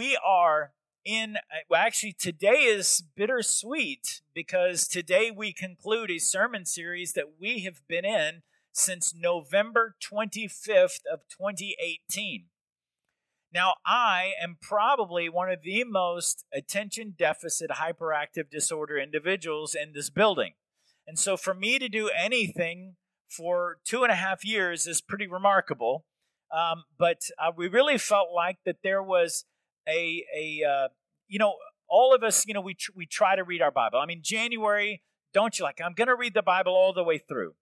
we are in, well, actually, today is bittersweet because today we conclude a sermon series that we have been in since November 25th of 2018. Now, I am probably one of the most attention deficit hyperactive disorder individuals in this building. And so for me to do anything for two and a half years is pretty remarkable. Um, but uh, we really felt like that there was a, a uh, you know, all of us, you know, we, tr- we try to read our Bible. I mean, January, don't you like, I'm going to read the Bible all the way through.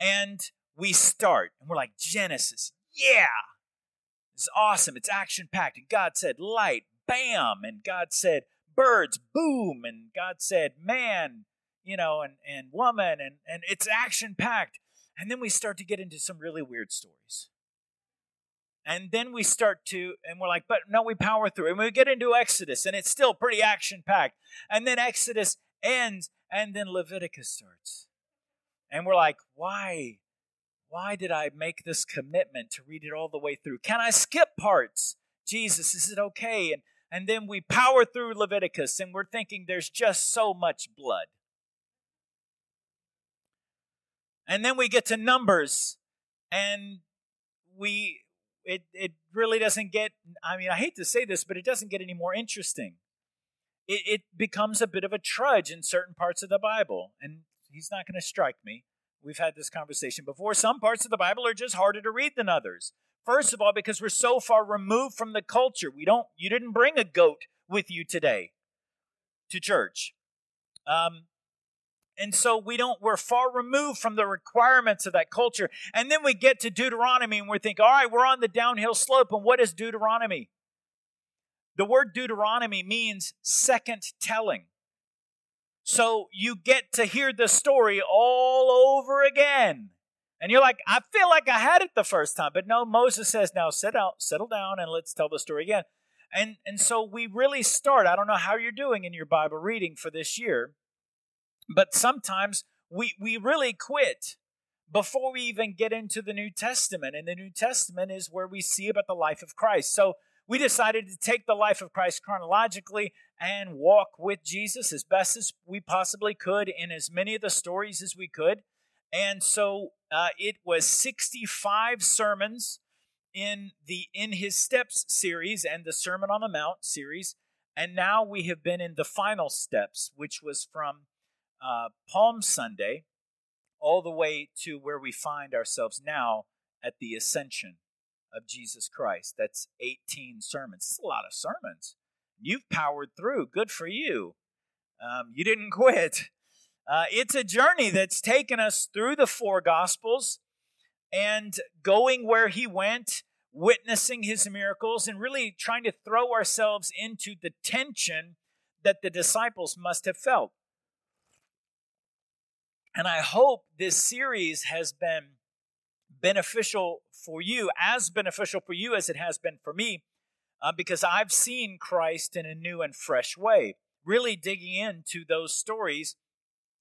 And we start, and we're like, Genesis, yeah, it's awesome. It's action packed. And God said, light, bam. And God said, birds, boom. And God said, man, you know, and, and woman. And, and it's action packed. And then we start to get into some really weird stories. And then we start to, and we're like, but no, we power through. And we get into Exodus, and it's still pretty action packed. And then Exodus ends, and then Leviticus starts. And we're like, why? Why did I make this commitment to read it all the way through? Can I skip parts? Jesus, is it okay? And, and then we power through Leviticus, and we're thinking there's just so much blood. And then we get to Numbers, and we it it really doesn't get i mean i hate to say this but it doesn't get any more interesting. It, it becomes a bit of a trudge in certain parts of the bible and he's not going to strike me. We've had this conversation before. Some parts of the bible are just harder to read than others. First of all because we're so far removed from the culture we don't you didn't bring a goat with you today to church. Um, and so we don't, we're far removed from the requirements of that culture. And then we get to Deuteronomy and we think, all right, we're on the downhill slope. And what is Deuteronomy? The word Deuteronomy means second telling. So you get to hear the story all over again. And you're like, I feel like I had it the first time. But no, Moses says, now sit out, settle down, and let's tell the story again. And, and so we really start. I don't know how you're doing in your Bible reading for this year, but sometimes we, we really quit before we even get into the New Testament. And the New Testament is where we see about the life of Christ. So we decided to take the life of Christ chronologically and walk with Jesus as best as we possibly could in as many of the stories as we could. And so uh, it was 65 sermons in the In His Steps series and the Sermon on the Mount series. And now we have been in the final steps, which was from uh, Palm Sunday all the way to where we find ourselves now at the ascension of Jesus Christ. That's 18 sermons. It's a lot of sermons. You've powered through. Good for you. Um, you didn't quit. Uh, it's a journey that's taken us through the four Gospels and going where He went, witnessing His miracles, and really trying to throw ourselves into the tension that the disciples must have felt. And I hope this series has been beneficial for you, as beneficial for you as it has been for me, uh, because I've seen Christ in a new and fresh way, really digging into those stories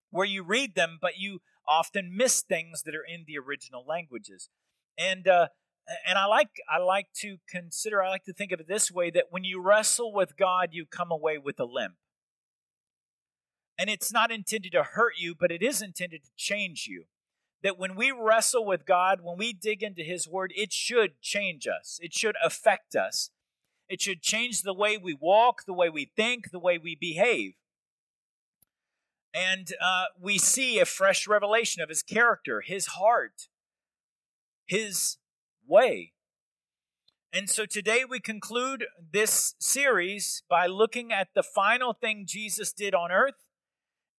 where you read them, but you often miss things that are in the original languages. And uh, and I like I like to consider I like to think of it this way that when you wrestle with God, you come away with a limp. And it's not intended to hurt you, but it is intended to change you. That when we wrestle with God, when we dig into His Word, it should change us, it should affect us. It should change the way we walk, the way we think, the way we behave. And uh, we see a fresh revelation of His character, His heart, His way. And so today we conclude this series by looking at the final thing Jesus did on earth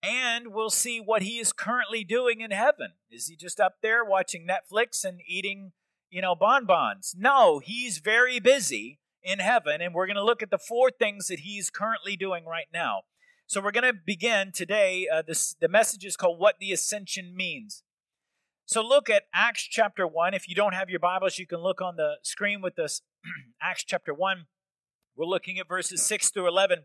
and we'll see what he is currently doing in heaven. Is he just up there watching Netflix and eating, you know, bonbons? No, he's very busy in heaven, and we're going to look at the four things that he's currently doing right now. So we're going to begin today. Uh, this the message is called "What the Ascension Means." So look at Acts chapter one. If you don't have your Bibles, you can look on the screen with us. Acts chapter one. We're looking at verses six through eleven.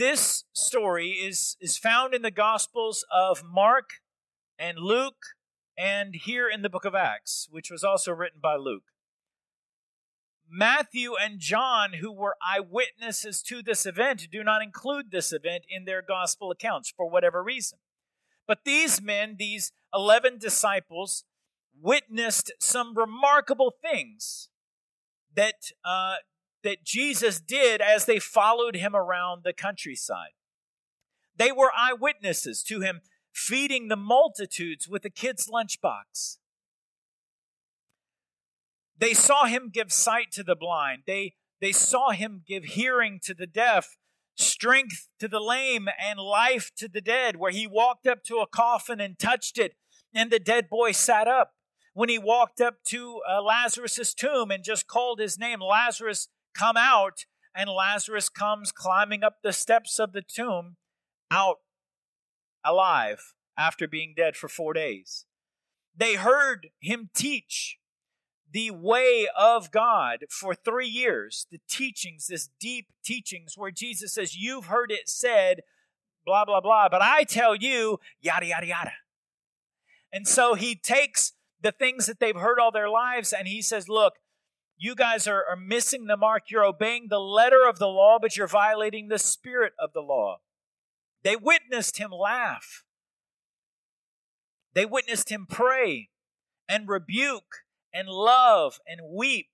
This story is, is found in the Gospels of Mark and Luke and here in the book of Acts, which was also written by Luke. Matthew and John, who were eyewitnesses to this event, do not include this event in their gospel accounts for whatever reason. But these men, these 11 disciples, witnessed some remarkable things that, uh, that Jesus did as they followed him around the countryside. They were eyewitnesses to him feeding the multitudes with a kid's lunchbox. They saw him give sight to the blind. They, they saw him give hearing to the deaf, strength to the lame, and life to the dead, where he walked up to a coffin and touched it, and the dead boy sat up. When he walked up to uh, Lazarus' tomb and just called his name, Lazarus, come out, and Lazarus comes climbing up the steps of the tomb out alive after being dead for four days. They heard him teach the way of God for three years, the teachings, this deep teachings where Jesus says, You've heard it said, blah, blah, blah, but I tell you, yada, yada, yada. And so he takes the things that they've heard all their lives and he says, Look, you guys are, are missing the mark. You're obeying the letter of the law, but you're violating the spirit of the law. They witnessed him laugh. They witnessed him pray and rebuke and love and weep.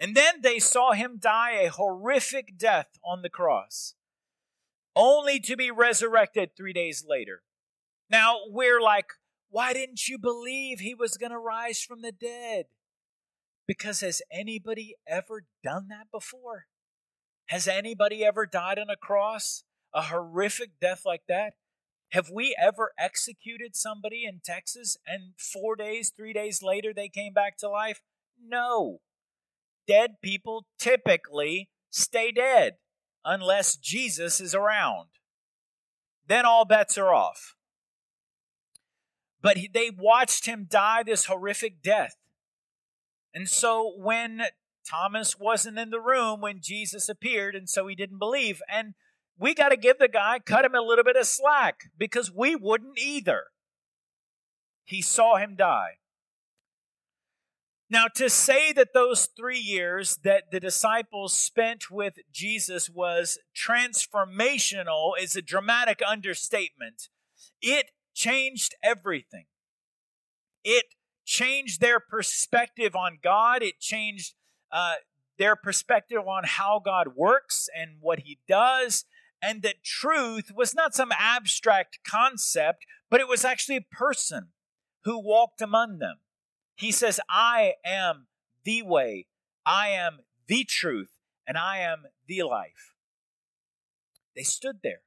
And then they saw him die a horrific death on the cross, only to be resurrected three days later. Now we're like, why didn't you believe he was going to rise from the dead? Because has anybody ever done that before? Has anybody ever died on a cross? a horrific death like that? Have we ever executed somebody in Texas and four days, three days later they came back to life? No. Dead people typically stay dead unless Jesus is around. Then all bets are off. But they watched him die this horrific death. And so when Thomas wasn't in the room when Jesus appeared, and so he didn't believe, and we got to give the guy, cut him a little bit of slack because we wouldn't either. He saw him die. Now, to say that those three years that the disciples spent with Jesus was transformational is a dramatic understatement. It changed everything. It changed their perspective on God. It changed uh, their perspective on how God works and what He does and that truth was not some abstract concept, but it was actually a person who walked among them. He says, I am the way, I am the truth, and I am the life. They stood there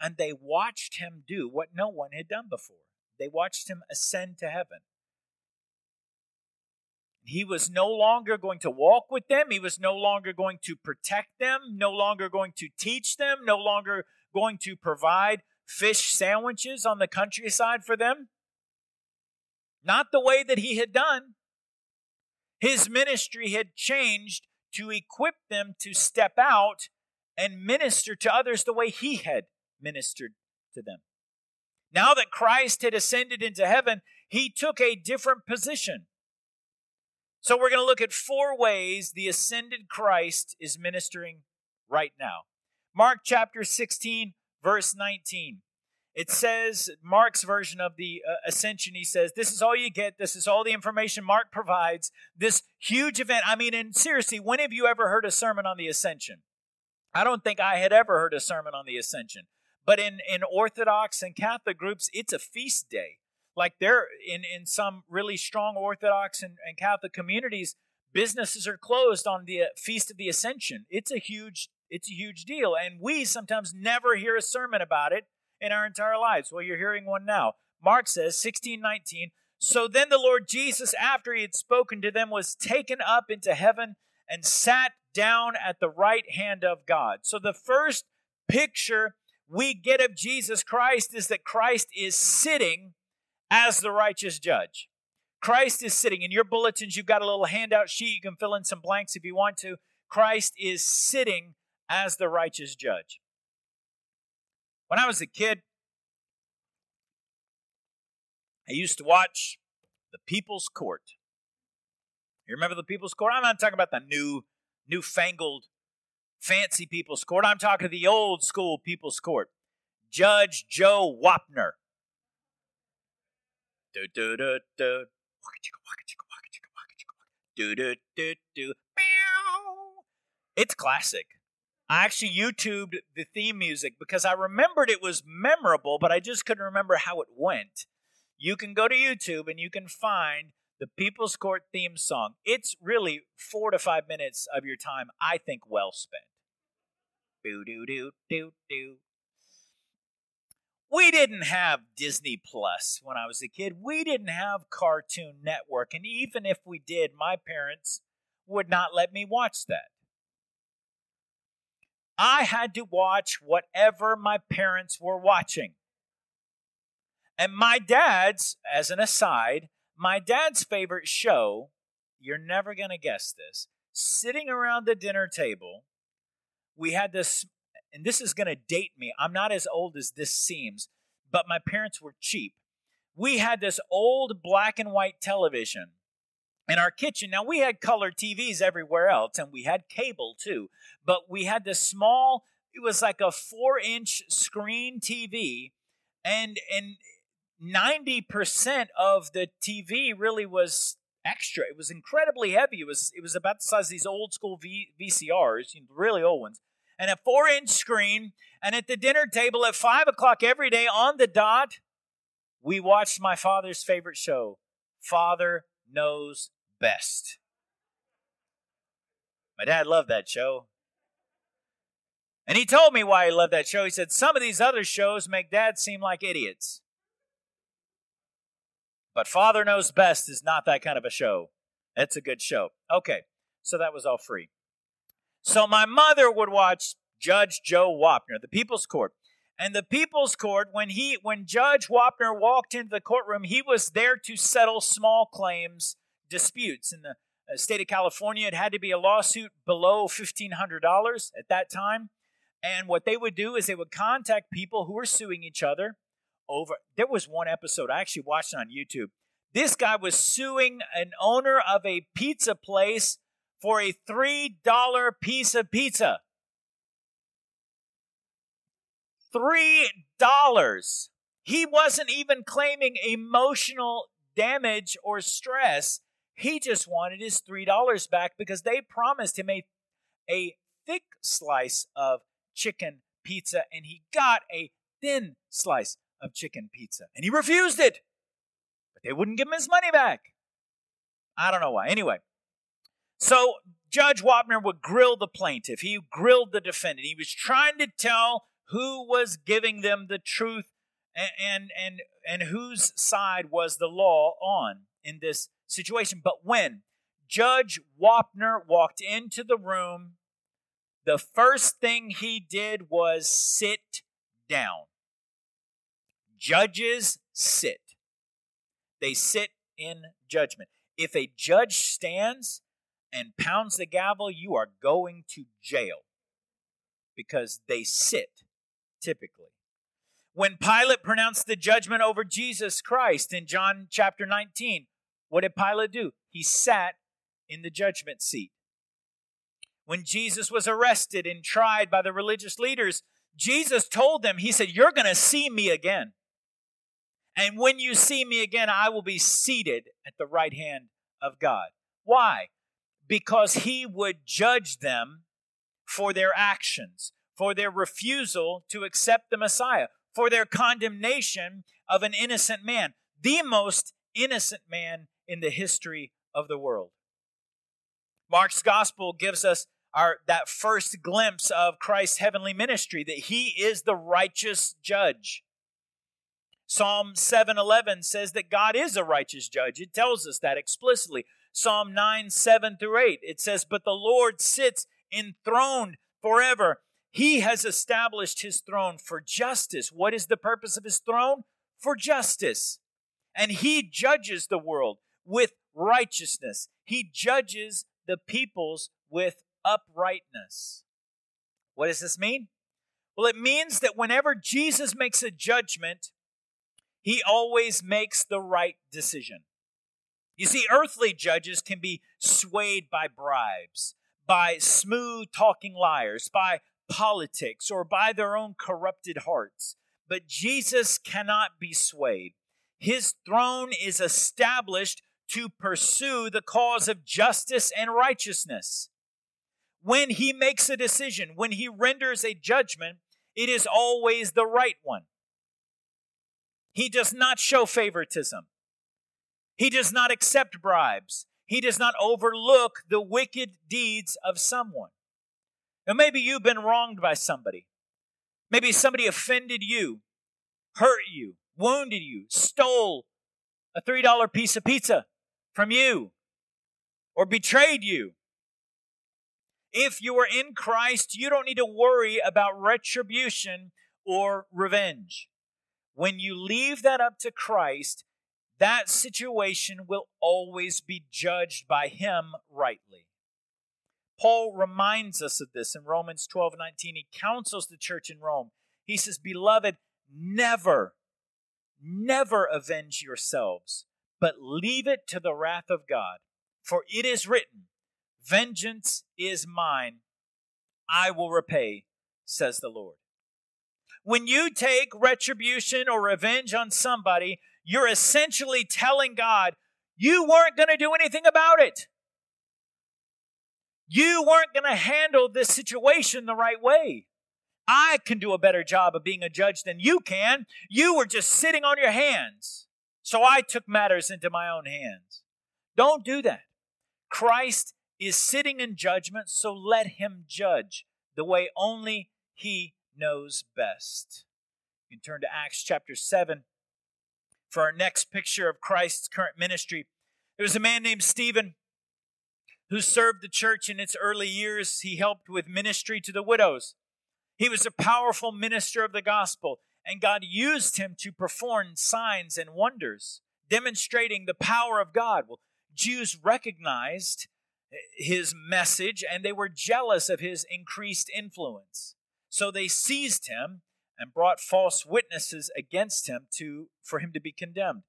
and they watched him do what no one had done before. They watched him ascend to heaven. He was no longer going to walk with them. He was no longer going to protect them, no longer going to teach them, no longer going to provide fish sandwiches on the countryside for them. Not the way that he had done. His ministry had changed to equip them to step out and minister to others the way he had ministered to them. Now that Christ had ascended into heaven, he took a different position. So we're going to look at four ways the ascended Christ is ministering right now. Mark chapter 16, verse 19. it says, Mark's version of the uh, ascension, he says, This is all you get. This is all the information Mark provides. This huge event. I mean, and seriously, when have you ever heard a sermon on the ascension? I don't think I had ever heard a sermon on the ascension. But in, in Orthodox and Catholic groups, it's a feast day. Like there in, in some really strong Orthodox and, and Catholic communities, businesses are closed on the uh, feast of the ascension. It's a huge it's a huge deal. And we sometimes never hear a sermon about it in our entire lives. Well, you're hearing one now. Mark says, 1619, So then the Lord Jesus, after he had spoken to them, was taken up into heaven and sat down at the right hand of God. So the first picture we get of Jesus Christ is that Christ is sitting as the righteous judge. Christ is sitting. In your bulletins, you've got a little handout sheet. You can fill in some blanks if you want to. Christ is sitting as the righteous judge. When I was a kid, I used to watch The People's Court. You remember The People's Court? I'm not talking about the new, newfangled, fancy People's Court. I'm talking the old school People's Court. Judge Joe Wapner. Do, do, do, do. Do, do, do, do. meow. It's classic. I actually YouTubed the theme music because I remembered it was memorable, but I just couldn't remember how it went. You can go to YouTube and you can find the People's Court theme song. It's really four to five minutes of your time, I think, well spent. Boo doo doo doo doo. We didn't have Disney Plus when I was a kid. We didn't have Cartoon Network. And even if we did, my parents would not let me watch that. I had to watch whatever my parents were watching. And my dad's, as an aside, my dad's favorite show, you're never going to guess this, sitting around the dinner table, we had this, and this is going to date me. I'm not as old as this seems, but my parents were cheap. We had this old black and white television in our kitchen. Now we had color TVs everywhere else, and we had cable too. But we had this small. It was like a four-inch screen TV, and and ninety percent of the TV really was extra. It was incredibly heavy. It was it was about the size of these old school v, VCRs, really old ones, and a four-inch screen. And at the dinner table at five o'clock every day on the dot, we watched my father's favorite show, Father Knows best. My dad loved that show. And he told me why he loved that show. He said, Some of these other shows make dad seem like idiots. But Father Knows Best is not that kind of a show. It's a good show. Okay, so that was all free. So my mother would watch Judge Joe Wapner, the People's Court. And the People's Court, when he when Judge Wapner walked into the courtroom, he was there to settle small claims disputes. In the uh, state of California, it had to be a lawsuit below $1,500 at that time. And what they would do is they would contact people who were suing each other over. There was one episode, I actually watched it on YouTube. This guy was suing an owner of a pizza place for a $3 piece of pizza. $3. He wasn't even claiming emotional damage or stress. He just wanted his $3 back because they promised him a, a thick slice of chicken pizza and he got a thin slice of chicken pizza and he refused it. But they wouldn't give him his money back. I don't know why. Anyway, so Judge Wapner would grill the plaintiff. He grilled the defendant. He was trying to tell who was giving them the truth and and and, and whose side was the law on in this situation. But when Judge Wapner walked into the room, the first thing he did was sit down. Judges sit, they sit in judgment. If a judge stands and pounds the gavel, you are going to jail because they sit typically. When Pilate pronounced the judgment over Jesus Christ in John chapter 19, what did Pilate do? He sat in the judgment seat. When Jesus was arrested and tried by the religious leaders, Jesus told them, He said, You're going to see me again. And when you see me again, I will be seated at the right hand of God. Why? Because He would judge them for their actions, for their refusal to accept the Messiah, for their condemnation of an innocent man, the most innocent man in the history of the world. Mark's gospel gives us our that first glimpse of Christ's heavenly ministry that he is the righteous judge. Psalm 7:11 says that God is a righteous judge. It tells us that explicitly. Psalm 9, 7 through 8, it says, But the Lord sits enthroned forever. He has established his throne for justice. What is the purpose of his throne? For justice. And he judges the world with righteousness. He judges the peoples with uprightness. What does this mean? Well, it means that whenever Jesus makes a judgment, he always makes the right decision. You see, earthly judges can be swayed by bribes, by smooth talking liars, by politics, or by their own corrupted hearts. But Jesus cannot be swayed. His throne is established to pursue the cause of justice and righteousness. When he makes a decision, when he renders a judgment, it is always the right one. He does not show favoritism. He does not accept bribes. He does not overlook the wicked deeds of someone. Now, maybe you've been wronged by somebody. Maybe somebody offended you, hurt you, wounded you, stole a $3 piece of pizza from you, or betrayed you. If you are in Christ, you don't need to worry about retribution or revenge. When you leave that up to Christ, that situation will always be judged by Him rightly. Paul reminds us of this in Romans 12 19. He counsels the church in Rome. He says, Beloved, never, never avenge yourselves, but leave it to the wrath of God. For it is written, Vengeance is mine, I will repay, says the Lord. When you take retribution or revenge on somebody, you're essentially telling God, you weren't going to do anything about it. You weren't going to handle this situation the right way. I can do a better job of being a judge than you can. You were just sitting on your hands. So I took matters into my own hands. Don't do that. Christ is sitting in judgment, so let him judge the way only he knows best. You can turn to Acts chapter 7 for our next picture of Christ's current ministry. There was a man named Stephen who served the church in its early years. He helped with ministry to the widows. He was a powerful minister of the gospel, and God used him to perform signs and wonders, demonstrating the power of God. Well, Jews recognized his message and they were jealous of his increased influence. So they seized him and brought false witnesses against him to for him to be condemned.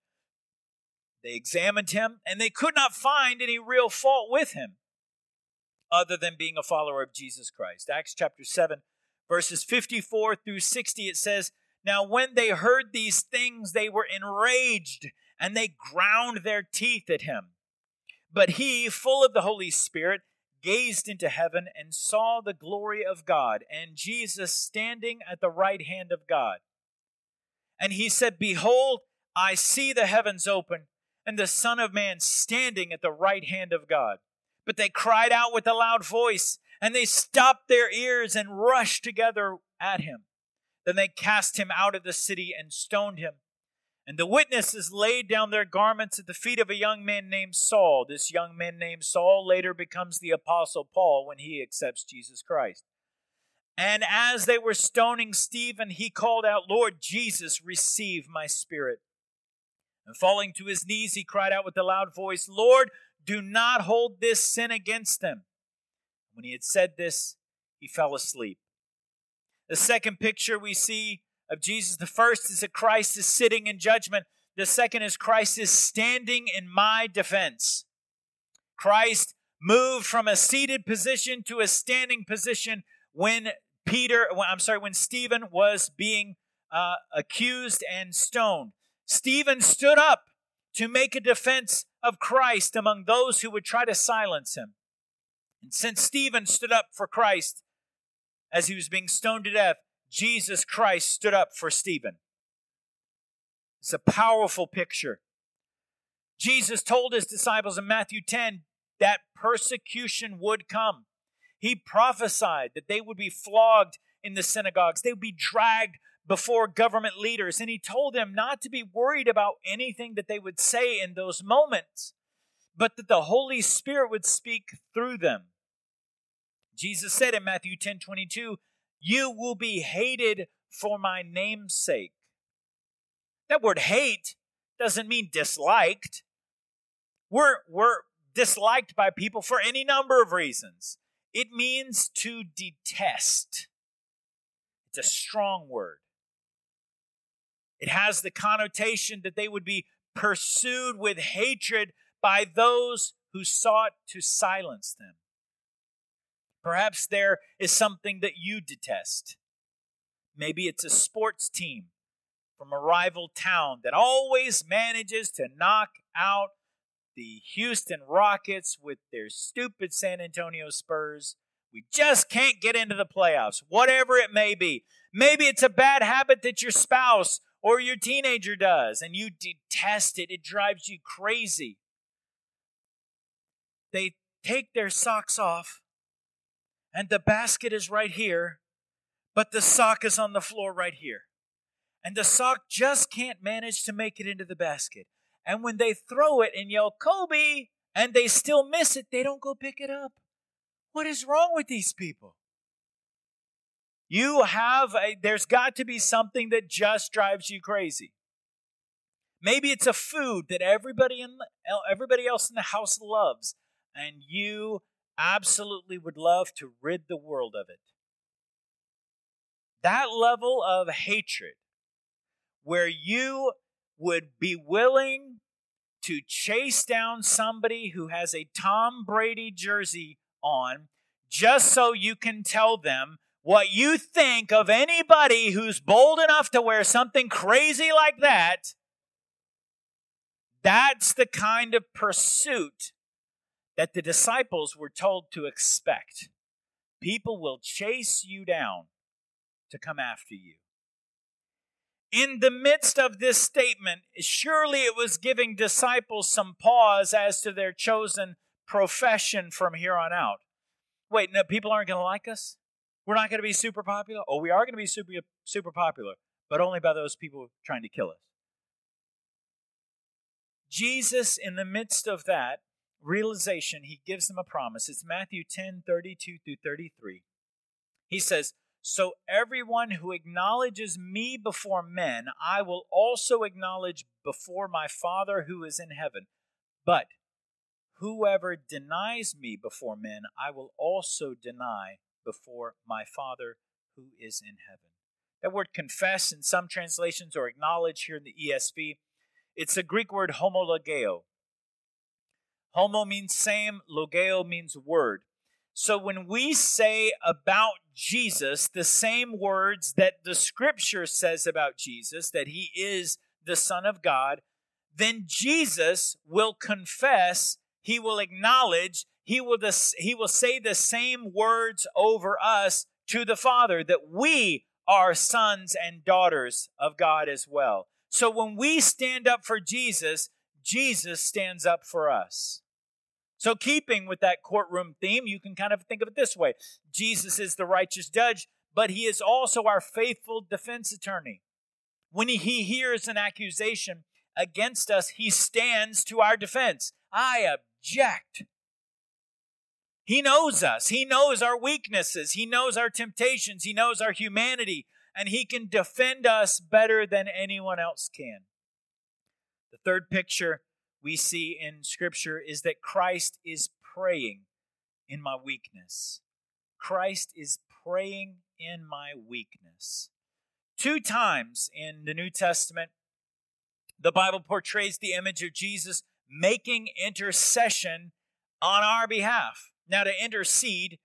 They examined him and they could not find any real fault with him other than being a follower of Jesus Christ. Acts chapter 7 verses 54 through 60 it says, "Now when they heard these things they were enraged and they ground their teeth at him." But he, full of the Holy Spirit, gazed into heaven and saw the glory of God and Jesus standing at the right hand of God. And he said, Behold, I see the heavens open and the Son of Man standing at the right hand of God. But they cried out with a loud voice and they stopped their ears and rushed together at him. Then they cast him out of the city and stoned him. And the witnesses laid down their garments at the feet of a young man named Saul. This young man named Saul later becomes the Apostle Paul when he accepts Jesus Christ. And as they were stoning Stephen, he called out, Lord Jesus, receive my spirit. And falling to his knees, he cried out with a loud voice, Lord, do not hold this sin against them. When he had said this, he fell asleep. The second picture we see of Jesus. The first is that Christ is sitting in judgment. The second is Christ is standing in my defense. Christ moved from a seated position to a standing position when Peter, I'm sorry, when Stephen was being uh, accused and stoned, Stephen stood up to make a defense of Christ among those who would try to silence him. And since Stephen stood up for Christ as he was being stoned to death, Jesus Christ stood up for Stephen. It's a powerful picture. Jesus told his disciples in Matthew 10 that persecution would come. He prophesied that they would be flogged in the synagogues, they would be dragged before government leaders, and he told them not to be worried about anything that they would say in those moments, but that the Holy Spirit would speak through them. Jesus said in Matthew 10 22, You will be hated for my name's sake. That word hate doesn't mean disliked. We're, we're disliked by people for any number of reasons. It means to detest. It's a strong word. It has the connotation that they would be pursued with hatred by those who sought to silence them. Perhaps there is something that you detest. Maybe it's a sports team from a rival town that always manages to knock out the Houston Rockets with their stupid San Antonio Spurs. We just can't get into the playoffs, whatever it may be. Maybe it's a bad habit that your spouse or your teenager does, and you detest it. It drives you crazy. They take their socks off, and the basket is right here, but the sock is on the floor right here and the sock just can't manage to make it into the basket. And when they throw it and yell, Kobe, and they still miss it, they don't go pick it up. What is wrong with these people? You have, a, there's got to be something that just drives you crazy. Maybe it's a food that everybody in everybody else in the house loves, and you absolutely would love to rid the world of it. That level of hatred where you would be willing to chase down somebody who has a Tom Brady jersey on just so you can tell them what you think of anybody who's bold enough to wear something crazy like that. That's the kind of pursuit that the disciples were told to expect. People will chase you down to come after you in the midst of this statement, surely it was giving disciples some pause as to their chosen profession from here on out. Wait, no, people aren't going to like us? We're not going to be super popular? Oh, we are going to be super, super popular, but only by those people trying to kill us. Jesus, in the midst of that realization, he gives them a promise. It's Matthew 10 32 through 33. He says, so everyone who acknowledges me before men, I will also acknowledge before my Father who is in heaven. But whoever denies me before men, I will also deny before my Father who is in heaven. That word confess in some translations or acknowledge here in the ESV, it's the Greek word homologeo. Homo means same, logeo means word. So when we say about Jesus the same words that the scripture says about Jesus, that he is the Son of God, then Jesus will confess, he will acknowledge, he will, he will say the same words over us to the Father that we are sons and daughters of God as well. So when we stand up for Jesus, Jesus stands up for us. So, keeping with that courtroom theme, you can kind of think of it this way Jesus is the righteous judge, but he is also our faithful defense attorney. When he hears an accusation against us, he stands to our defense. I object. He knows us. He knows our weaknesses. He knows our temptations. He knows our humanity. And He can defend us better than anyone else can. The third picture we see in Scripture is that Christ is praying in my weakness. Christ is praying in my weakness. Two times in the New Testament, the Bible portrays the image of Jesus making intercession on our behalf. Now, to intercede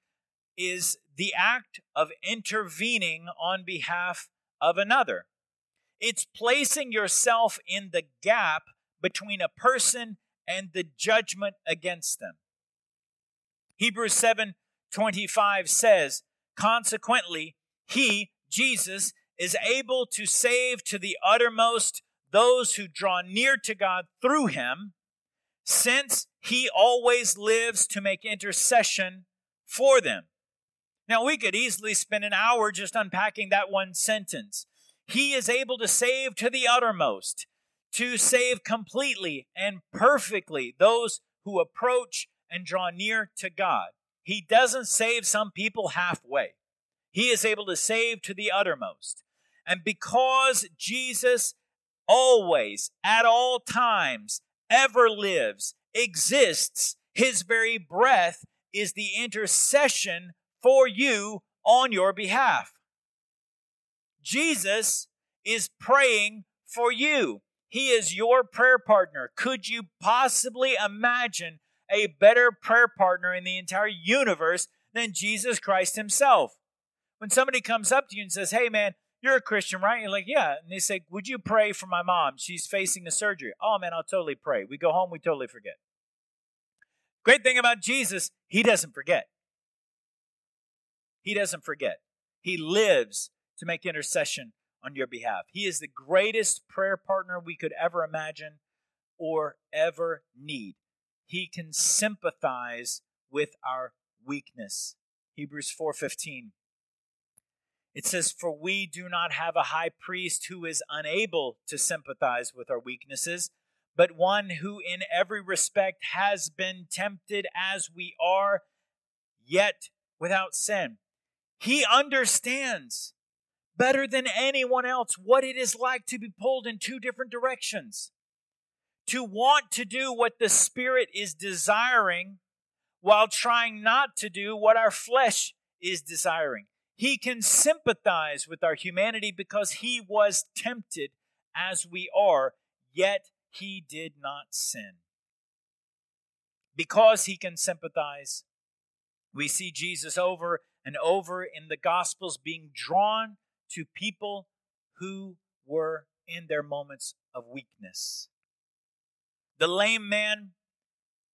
is the act of intervening on behalf of another. It's placing yourself in the gap between a person and the judgment against them. Hebrews 7:25 says, "Consequently, he, Jesus, is able to save to the uttermost those who draw near to God through him, since he always lives to make intercession for them." Now, we could easily spend an hour just unpacking that one sentence. He is able to save to the uttermost, to save completely and perfectly those who approach and draw near to God. He doesn't save some people halfway. He is able to save to the uttermost. And because Jesus always, at all times, ever lives, exists, his very breath is the intercession for you on your behalf. Jesus is praying for you. He is your prayer partner. Could you possibly imagine a better prayer partner in the entire universe than Jesus Christ himself? When somebody comes up to you and says, Hey man, you're a Christian, right? You're like, Yeah. And they say, Would you pray for my mom? She's facing a surgery. Oh man, I'll totally pray. We go home, we totally forget. Great thing about Jesus, he doesn't forget. He doesn't forget. He lives to make intercession on your behalf. He is the greatest prayer partner we could ever imagine or ever need. He can sympathize with our weakness. Hebrews 4:15 it says, For we do not have a high priest who is unable to sympathize with our weaknesses, but one who in every respect has been tempted as we are, yet without sin. He understands better than anyone else what it is like to be pulled in two different directions. To want to do what the Spirit is desiring while trying not to do what our flesh is desiring. He can sympathize with our humanity because he was tempted as we are, yet he did not sin. Because he can sympathize, we see Jesus over and over in the Gospels being drawn to people who were in their moments of weakness. The lame man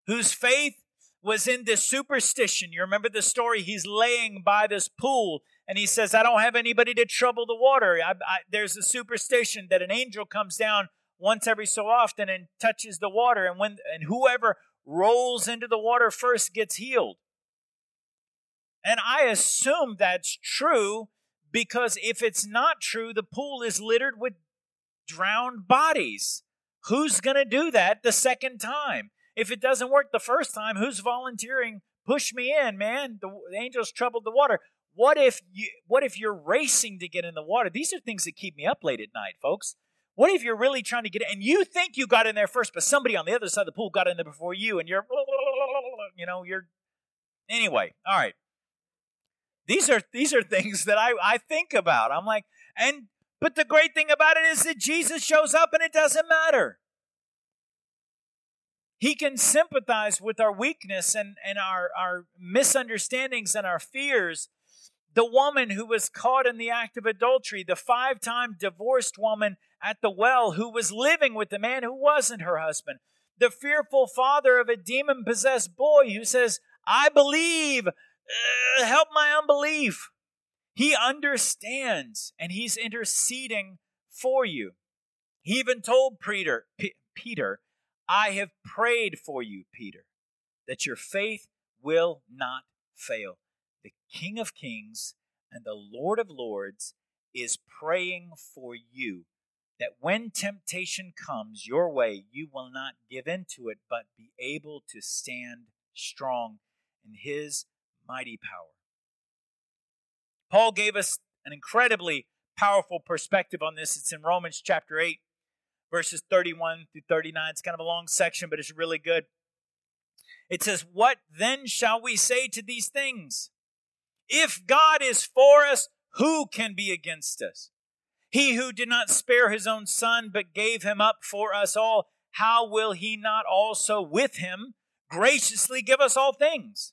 whose faith was in this superstition. You remember the story? He's laying by this pool and he says, I don't have anybody to trouble the water. I, I, there's a superstition that an angel comes down once every so often and touches the water, and when and whoever rolls into the water first gets healed. And I assume that's true because if it's not true, the pool is littered with drowned bodies. Who's going to do that the second time? If it doesn't work the first time, who's volunteering? Push me in, man. The, the angels troubled the water. What if you what if you're racing to get in the water? These are things that keep me up late at night, folks. What if you're really trying to get in and you think you got in there first, but somebody on the other side of the pool got in there before you and you're you know, you're anyway, all right these are these are things that I, I think about. I'm like, and but the great thing about it is that Jesus shows up and it doesn't matter. He can sympathize with our weakness and, and our, our misunderstandings and our fears. The woman who was caught in the act of adultery, the five time divorced woman at the well who was living with the man who wasn't her husband, the fearful father of a demon possessed boy who says, I believe, uh, help my unbelief. He understands and he's interceding for you. He even told Peter, P- Peter, I have prayed for you, Peter, that your faith will not fail. The King of Kings and the Lord of Lords is praying for you that when temptation comes your way, you will not give in to it, but be able to stand strong in his mighty power. Paul gave us an incredibly powerful perspective on this. It's in Romans chapter 8, verses 31 through 39. It's kind of a long section, but it's really good. It says, What then shall we say to these things? If God is for us, who can be against us? He who did not spare his own son, but gave him up for us all, how will he not also with him graciously give us all things?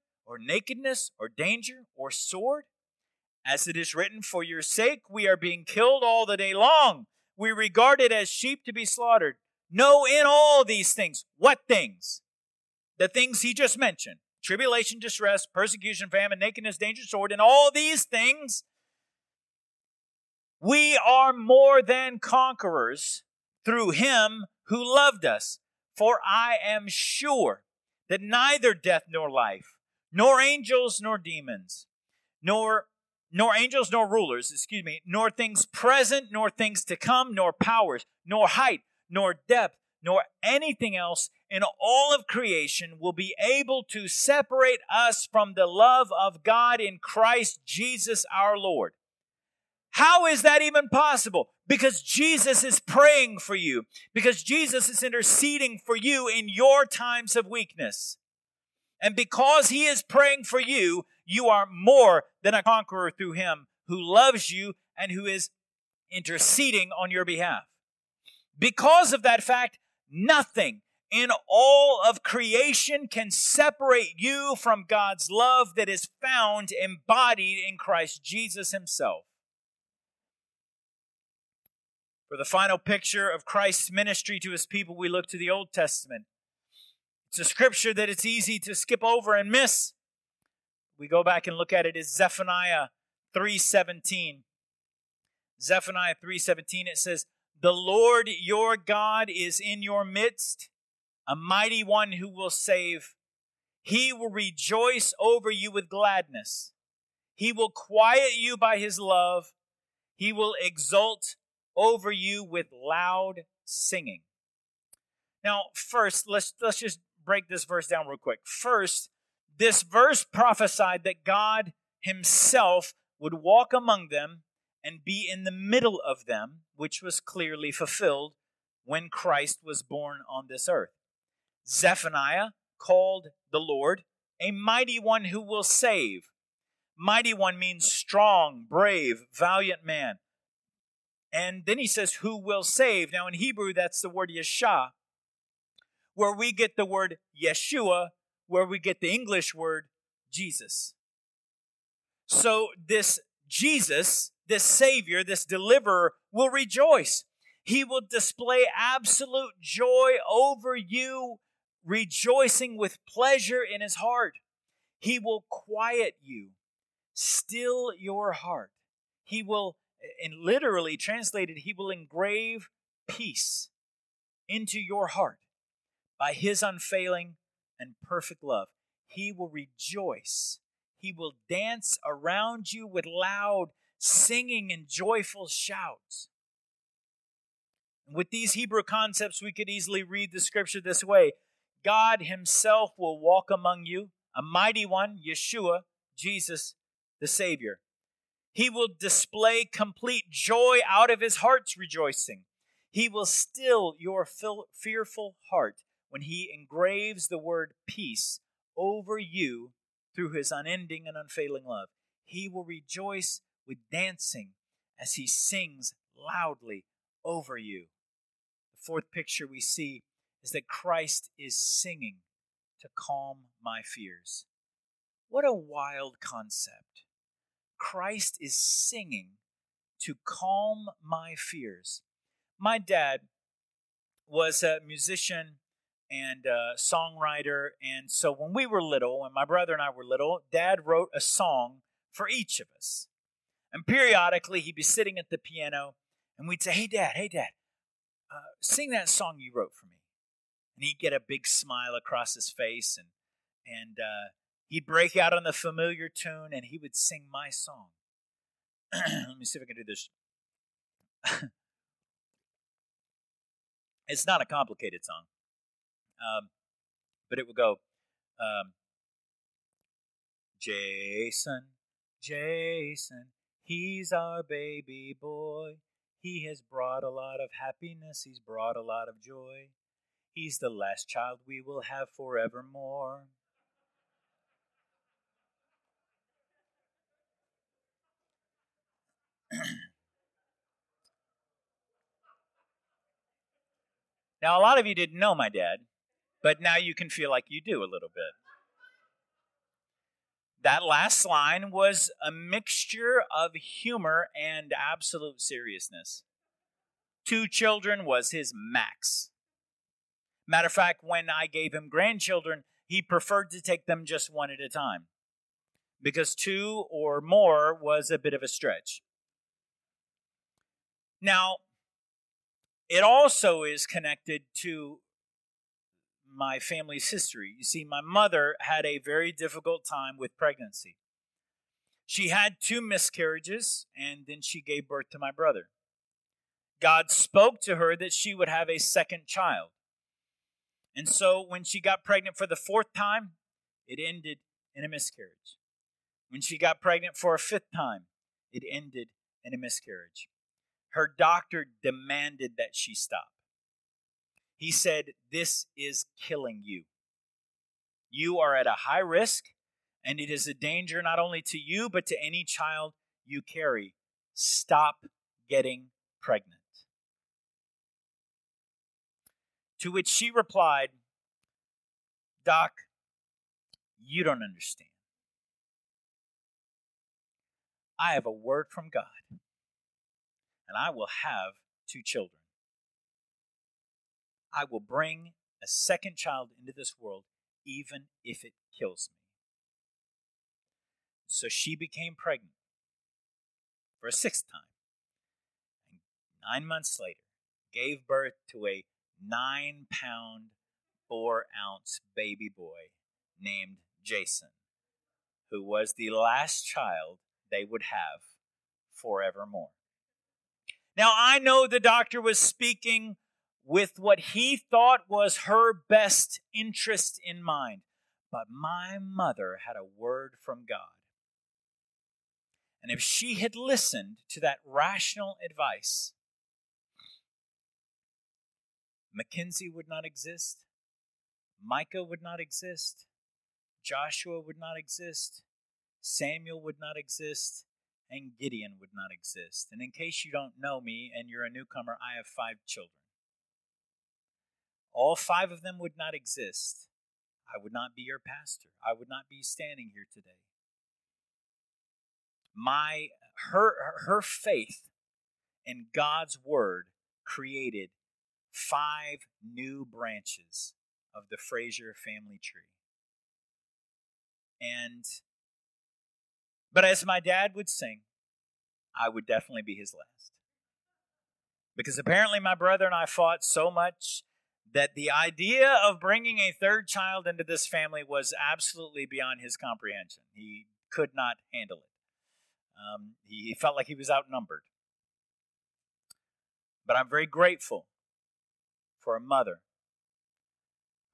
or nakedness, or danger, or sword? As it is written, For your sake we are being killed all the day long. We regard it as sheep to be slaughtered. No, in all these things. What things? The things he just mentioned tribulation, distress, persecution, famine, nakedness, danger, sword, and all these things. We are more than conquerors through him who loved us. For I am sure that neither death nor life, nor angels nor demons, nor nor angels nor rulers, excuse me, nor things present, nor things to come, nor powers, nor height, nor depth, nor anything else in all of creation will be able to separate us from the love of God in Christ Jesus our Lord. How is that even possible? Because Jesus is praying for you, because Jesus is interceding for you in your times of weakness. And because he is praying for you, you are more than a conqueror through him who loves you and who is interceding on your behalf. Because of that fact, nothing in all of creation can separate you from God's love that is found embodied in Christ Jesus himself. For the final picture of Christ's ministry to his people, we look to the Old Testament. It's a scripture that it's easy to skip over and miss. We go back and look at it is Zephaniah 3:17. Zephaniah 3:17 it says, "The Lord your God is in your midst, a mighty one who will save. He will rejoice over you with gladness. He will quiet you by his love. He will exult over you with loud singing." Now, first, let's let's just break this verse down real quick. First, this verse prophesied that God Himself would walk among them and be in the middle of them, which was clearly fulfilled when Christ was born on this earth. Zephaniah called the Lord a mighty one who will save. Mighty one means strong, brave, valiant man. And then he says, who will save. Now in Hebrew, that's the word Yeshua, where we get the word Yeshua, where we get the English word Jesus. So this Jesus, this Savior, this deliverer will rejoice. He will display absolute joy over you, rejoicing with pleasure in his heart. He will quiet you, still your heart. He will, and literally translated, he will engrave peace into your heart by his unfailing and perfect love. He will rejoice. He will dance around you with loud singing and joyful shouts. with these Hebrew concepts, we could easily read the scripture this way God Himself will walk among you, a mighty one, Yeshua, Jesus, the Savior. He will display complete joy out of His heart's rejoicing. He will still your fearful heart when he engraves the word peace over you through his unending and unfailing love. He will rejoice with dancing as he sings loudly over you. The fourth picture we see is that Christ is singing to calm my fears. What a wild concept. Christ is singing to calm my fears. My dad was a musician and uh, songwriter. And so when we were little, when my brother and I were little, Dad wrote a song for each of us. And periodically, he'd be sitting at the piano, and we'd say, "Hey, Dad, hey, Dad, uh, sing that song you wrote for me." And he'd get a big smile across his face, and and uh, he'd break out on the familiar tune, and he would sing my song. Let me see if I can do this. it's not a complicated song. Um, but it would go, um, Jason, Jason, he's our baby boy. He has brought a lot of happiness, he's brought a lot of joy. He's the last child we will have forevermore. now, a lot of you didn't know my dad, but now you can feel like you do a little bit. That last line was a mixture of humor and absolute seriousness. Two children was his max. Matter of fact, when I gave him grandchildren, he preferred to take them just one at a time because two or more was a bit of a stretch. Now, it also is connected to my family's history. You see, my mother had a very difficult time with pregnancy. She had two miscarriages, and then she gave birth to my brother. God spoke to her that she would have a second child. And so when she got pregnant for the fourth time, it ended in a miscarriage. When she got pregnant for a fifth time, it ended in a miscarriage. Her doctor demanded that she stop. He said, This is killing you. You are at a high risk, and it is a danger not only to you, but to any child you carry. Stop getting pregnant. To which she replied, Doc, you don't understand. I have a word from God, and I will have two children. I will bring a second child into this world, even if it kills me. So she became pregnant for a sixth time. And nine months later, gave birth to a nine pound, four ounce baby boy named Jason, who was the last child they would have forevermore. Now, I know the doctor was speaking with what he thought was her best interest in mind, but my mother had a word from God. And if she had listened to that rational advice, Mackenzie would not exist, Micah would not exist, Joshua would not exist, Samuel would not exist, and Gideon would not exist. And in case you don't know me and you're a newcomer, I have five children. All five of them would not exist. I would not be your pastor. I would not be standing here today. My her her faith in God's word created five new branches of the Fraser family tree. And but as my dad would sing, I would definitely be his last. Because apparently my brother and I fought so much that the idea of bringing a third child into this family was absolutely beyond his comprehension. He could not handle it. Um, he, felt like he was outnumbered. But I'm very grateful for a mother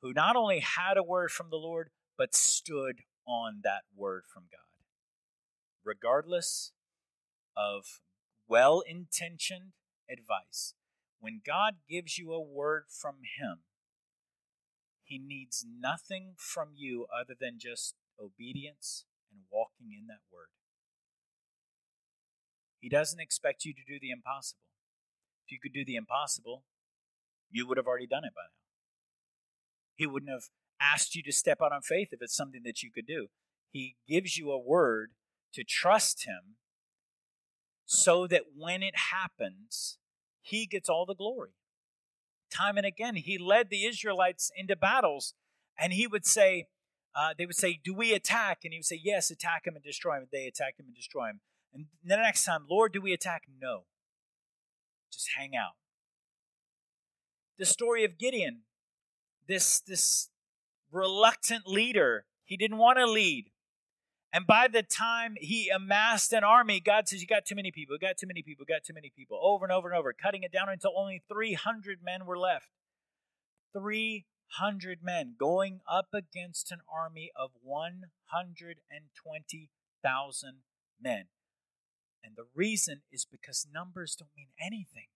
who not only had a word from the Lord, but stood on that word from God. Regardless of well intentioned advice, when God gives you a word from Him, He needs nothing from you other than just obedience and walking in that word. He doesn't expect you to do the impossible. If you could do the impossible, you would have already done it by now. He wouldn't have asked you to step out on faith if it's something that you could do. He gives you a word to trust Him so that when it happens, he gets all the glory. Time and again, he led the Israelites into battles, and he would say, uh, they would say, Do we attack? And he would say, Yes, attack him and destroy him. They attack him and destroy him. And the next time, Lord, do we attack? No. Just hang out. The story of Gideon, this, this reluctant leader, he didn't want to lead. And by the time he amassed an army, God says, You got too many people, you got too many people, you got too many people, over and over and over, cutting it down until only 300 men were left. 300 men going up against an army of 120,000 men. And the reason is because numbers don't mean anything.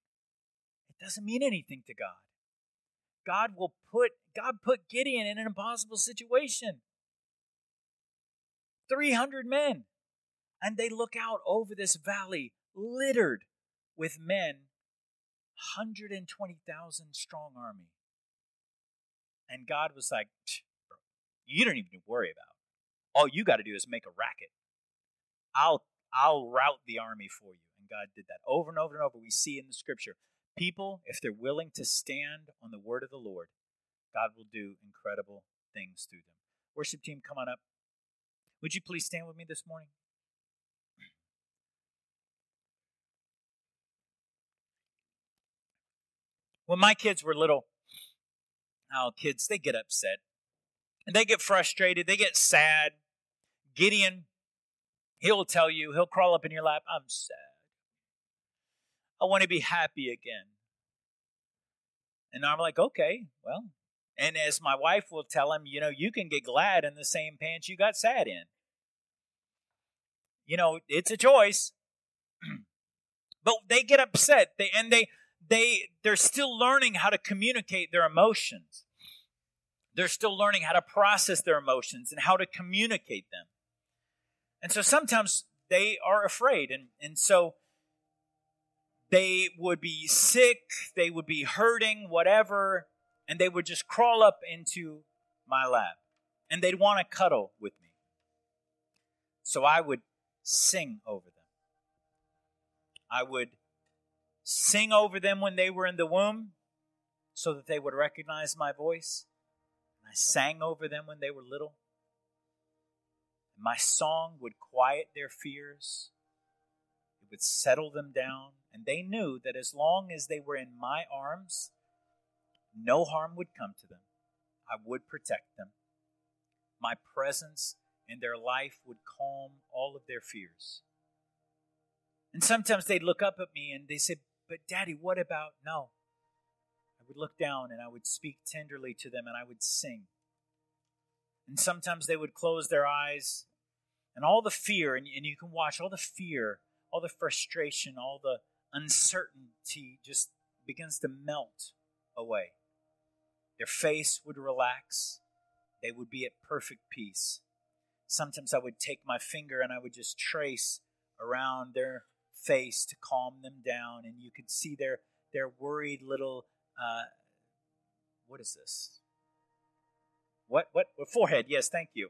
It doesn't mean anything to God. God will put God put Gideon in an impossible situation. 300 men. And they look out over this valley littered with men, 120,000 strong army. And God was like, you don't even worry about. It. All you got to do is make a racket. I'll I'll rout the army for you. And God did that over and over and over. We see in the scripture. People, if they're willing to stand on the word of the Lord, God will do incredible things through them. Worship team, come on up. Would you please stand with me this morning? When my kids were little, oh, kids they get upset and they get frustrated, they get sad. Gideon, he'll tell you, he'll crawl up in your lap, I'm sad. I want to be happy again. And I'm like, okay, well. And as my wife will tell him, you know, you can get glad in the same pants you got sad in. You know, it's a choice. but they get upset. They and they they they're still learning how to communicate their emotions. They're still learning how to process their emotions and how to communicate them. And so sometimes they are afraid. And, and so they would be sick, they would be hurting, whatever, and they would just crawl up into my lap. And they'd want to cuddle with me. So I would sing over them. I would sing over them when they were in the womb so that they would recognize my voice. I sang over them when they were little. My song would quiet their fears, it would settle them down, and they knew that as long as they were in my arms, no harm would come to them. I would protect them. My presence in their life would calm all of their fears. And sometimes they'd look up at me and they said, But daddy, what about no? I would look down and I would speak tenderly to them and I would sing. And sometimes they would close their eyes and all the fear, and, and you can watch all the fear, all the frustration, all the uncertainty just begins to melt away. Their face would relax, they would be at perfect peace. Sometimes I would take my finger and I would just trace around their face to calm them down, and you could see their their worried little uh, what is this? What, what? Forehead. Yes, thank you.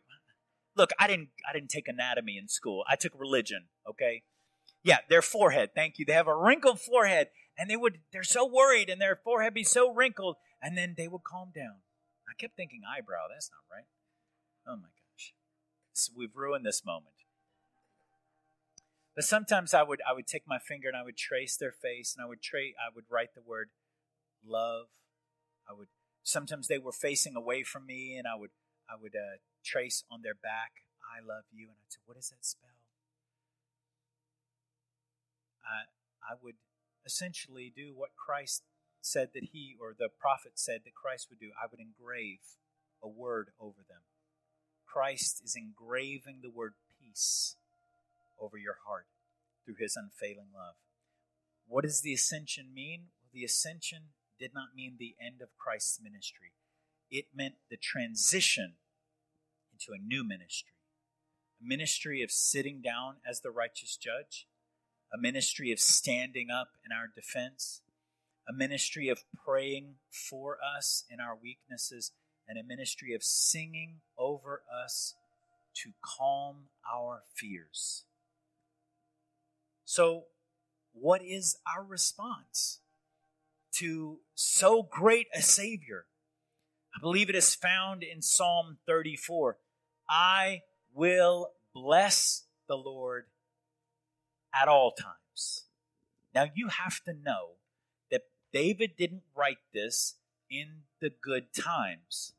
Look, I didn't. I didn't take anatomy in school. I took religion. Okay. Yeah, their forehead. Thank you. They have a wrinkled forehead, and they would. They're so worried, and their forehead be so wrinkled, and then they would calm down. I kept thinking eyebrow. That's not right. Oh my gosh. So we've ruined this moment. But sometimes I would I would take my finger and I would trace their face and I would tra- I would write the word love. I would sometimes they were facing away from me, and I would I would uh, trace on their back, "I love you," and I'd say, "What does that spell?" I I would essentially do what Christ said that he or the prophet said that Christ would do. I would engrave a word over them. Christ is engraving the word peace over your heart through his unfailing love. What does the ascension mean? The ascension did not mean the end of Christ's ministry, it meant the transition into a new ministry a ministry of sitting down as the righteous judge, a ministry of standing up in our defense, a ministry of praying for us in our weaknesses, and a ministry of singing over us to calm our fears. So, what is our response? to so great a Savior. I believe it is found in Psalm 34. I will bless the Lord at all times. Now, you have to know David didn't write this in the good times.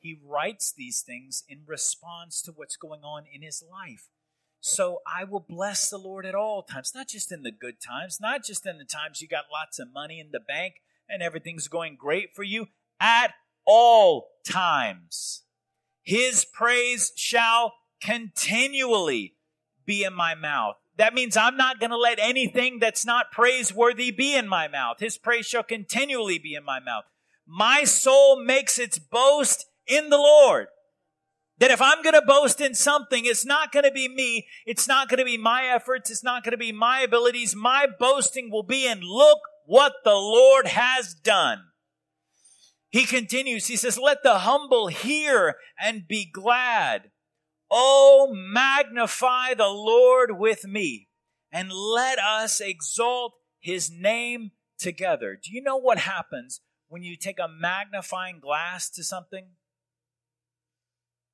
He writes these things in response to what's going on in his life. So I will bless the Lord at all times, not just in the good times, not just in the times you got lots of money in the bank and everything's going great for you, at all times. His praise shall continually be in my mouth. That means I'm not going to let anything that's not praiseworthy be in my mouth. His praise shall continually be in my mouth. My soul makes its boast in the Lord. That if I'm going to boast in something, it's not going to be me. It's not going to be my efforts. It's not going to be my abilities. My boasting will be in look what the Lord has done. He continues, he says, let the humble hear and be glad. Oh, magnify the Lord with me and let us exalt his name together. Do you know what happens when you take a magnifying glass to something?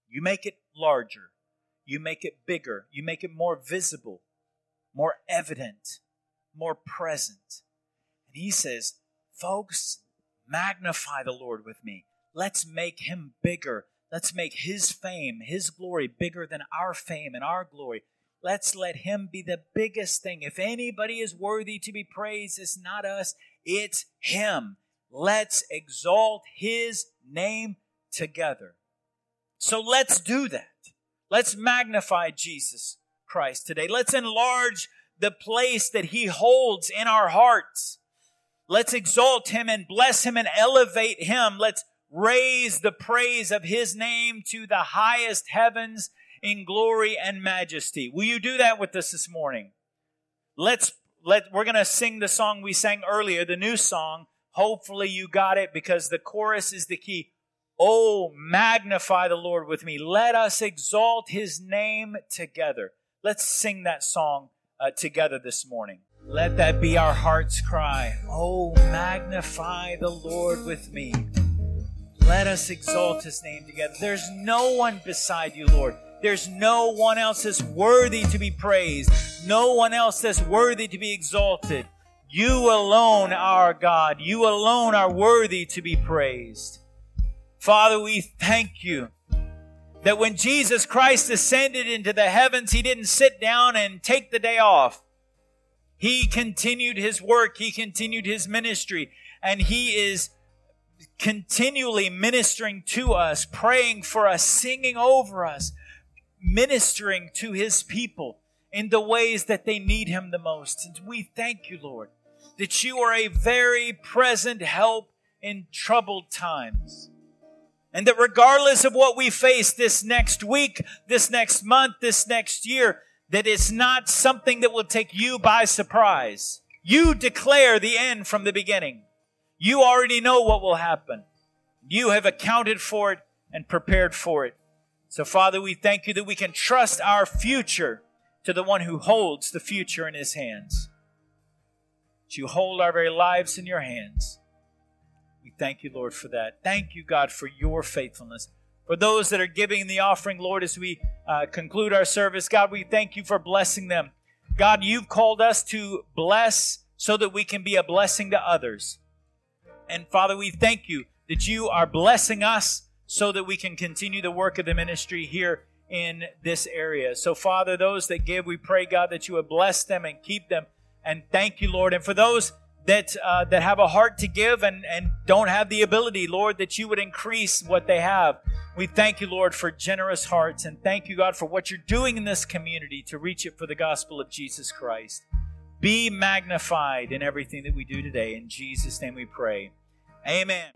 You make it larger, you make it bigger, you make it more visible, more evident, more present. And he says, folks, magnify the Lord with me. Let's make him bigger. Let's make his fame, his glory bigger than our fame and our glory. Let's let him be the biggest thing. If anybody is worthy to be praised, it's not us, it's him. Let's exalt his name together. So let's do that. Let's magnify Jesus Christ today. Let's enlarge the place that he holds in our hearts. Let's exalt him and bless him and elevate him. Let's raise the praise of his name to the highest heavens in glory and majesty. Will you do that with us this morning? Let's let we're going to sing the song we sang earlier, the new song. Hopefully you got it because the chorus is the key. Oh, magnify the Lord with me. Let us exalt his name together. Let's sing that song uh, together this morning. Let that be our heart's cry. Oh, magnify the Lord with me. Let us exalt his name together. There's no one beside you, Lord. There's no one else that's worthy to be praised. No one else that's worthy to be exalted. You alone are God. You alone are worthy to be praised. Father, we thank you that when Jesus Christ ascended into the heavens, he didn't sit down and take the day off. He continued his work, he continued his ministry, and he is continually ministering to us, praying for us, singing over us, ministering to his people in the ways that they need him the most. And we thank you, Lord, that you are a very present help in troubled times. And that regardless of what we face this next week, this next month, this next year, that it's not something that will take you by surprise. You declare the end from the beginning. You already know what will happen. You have accounted for it and prepared for it. So, Father, we thank you that we can trust our future to the one who holds the future in his hands. That you hold our very lives in your hands. We thank you, Lord, for that. Thank you, God, for your faithfulness. For those that are giving the offering, Lord, as we uh, conclude our service, God, we thank you for blessing them. God, you've called us to bless so that we can be a blessing to others. And Father, we thank you that you are blessing us so that we can continue the work of the ministry here in this area. So, Father, those that give, we pray, God, that you would bless them and keep them. And thank you, Lord. And for those that uh, that have a heart to give and, and don't have the ability, Lord, that you would increase what they have. We thank you, Lord, for generous hearts, and thank you, God, for what you're doing in this community to reach it for the gospel of Jesus Christ. Be magnified in everything that we do today. In Jesus' name we pray. Amen.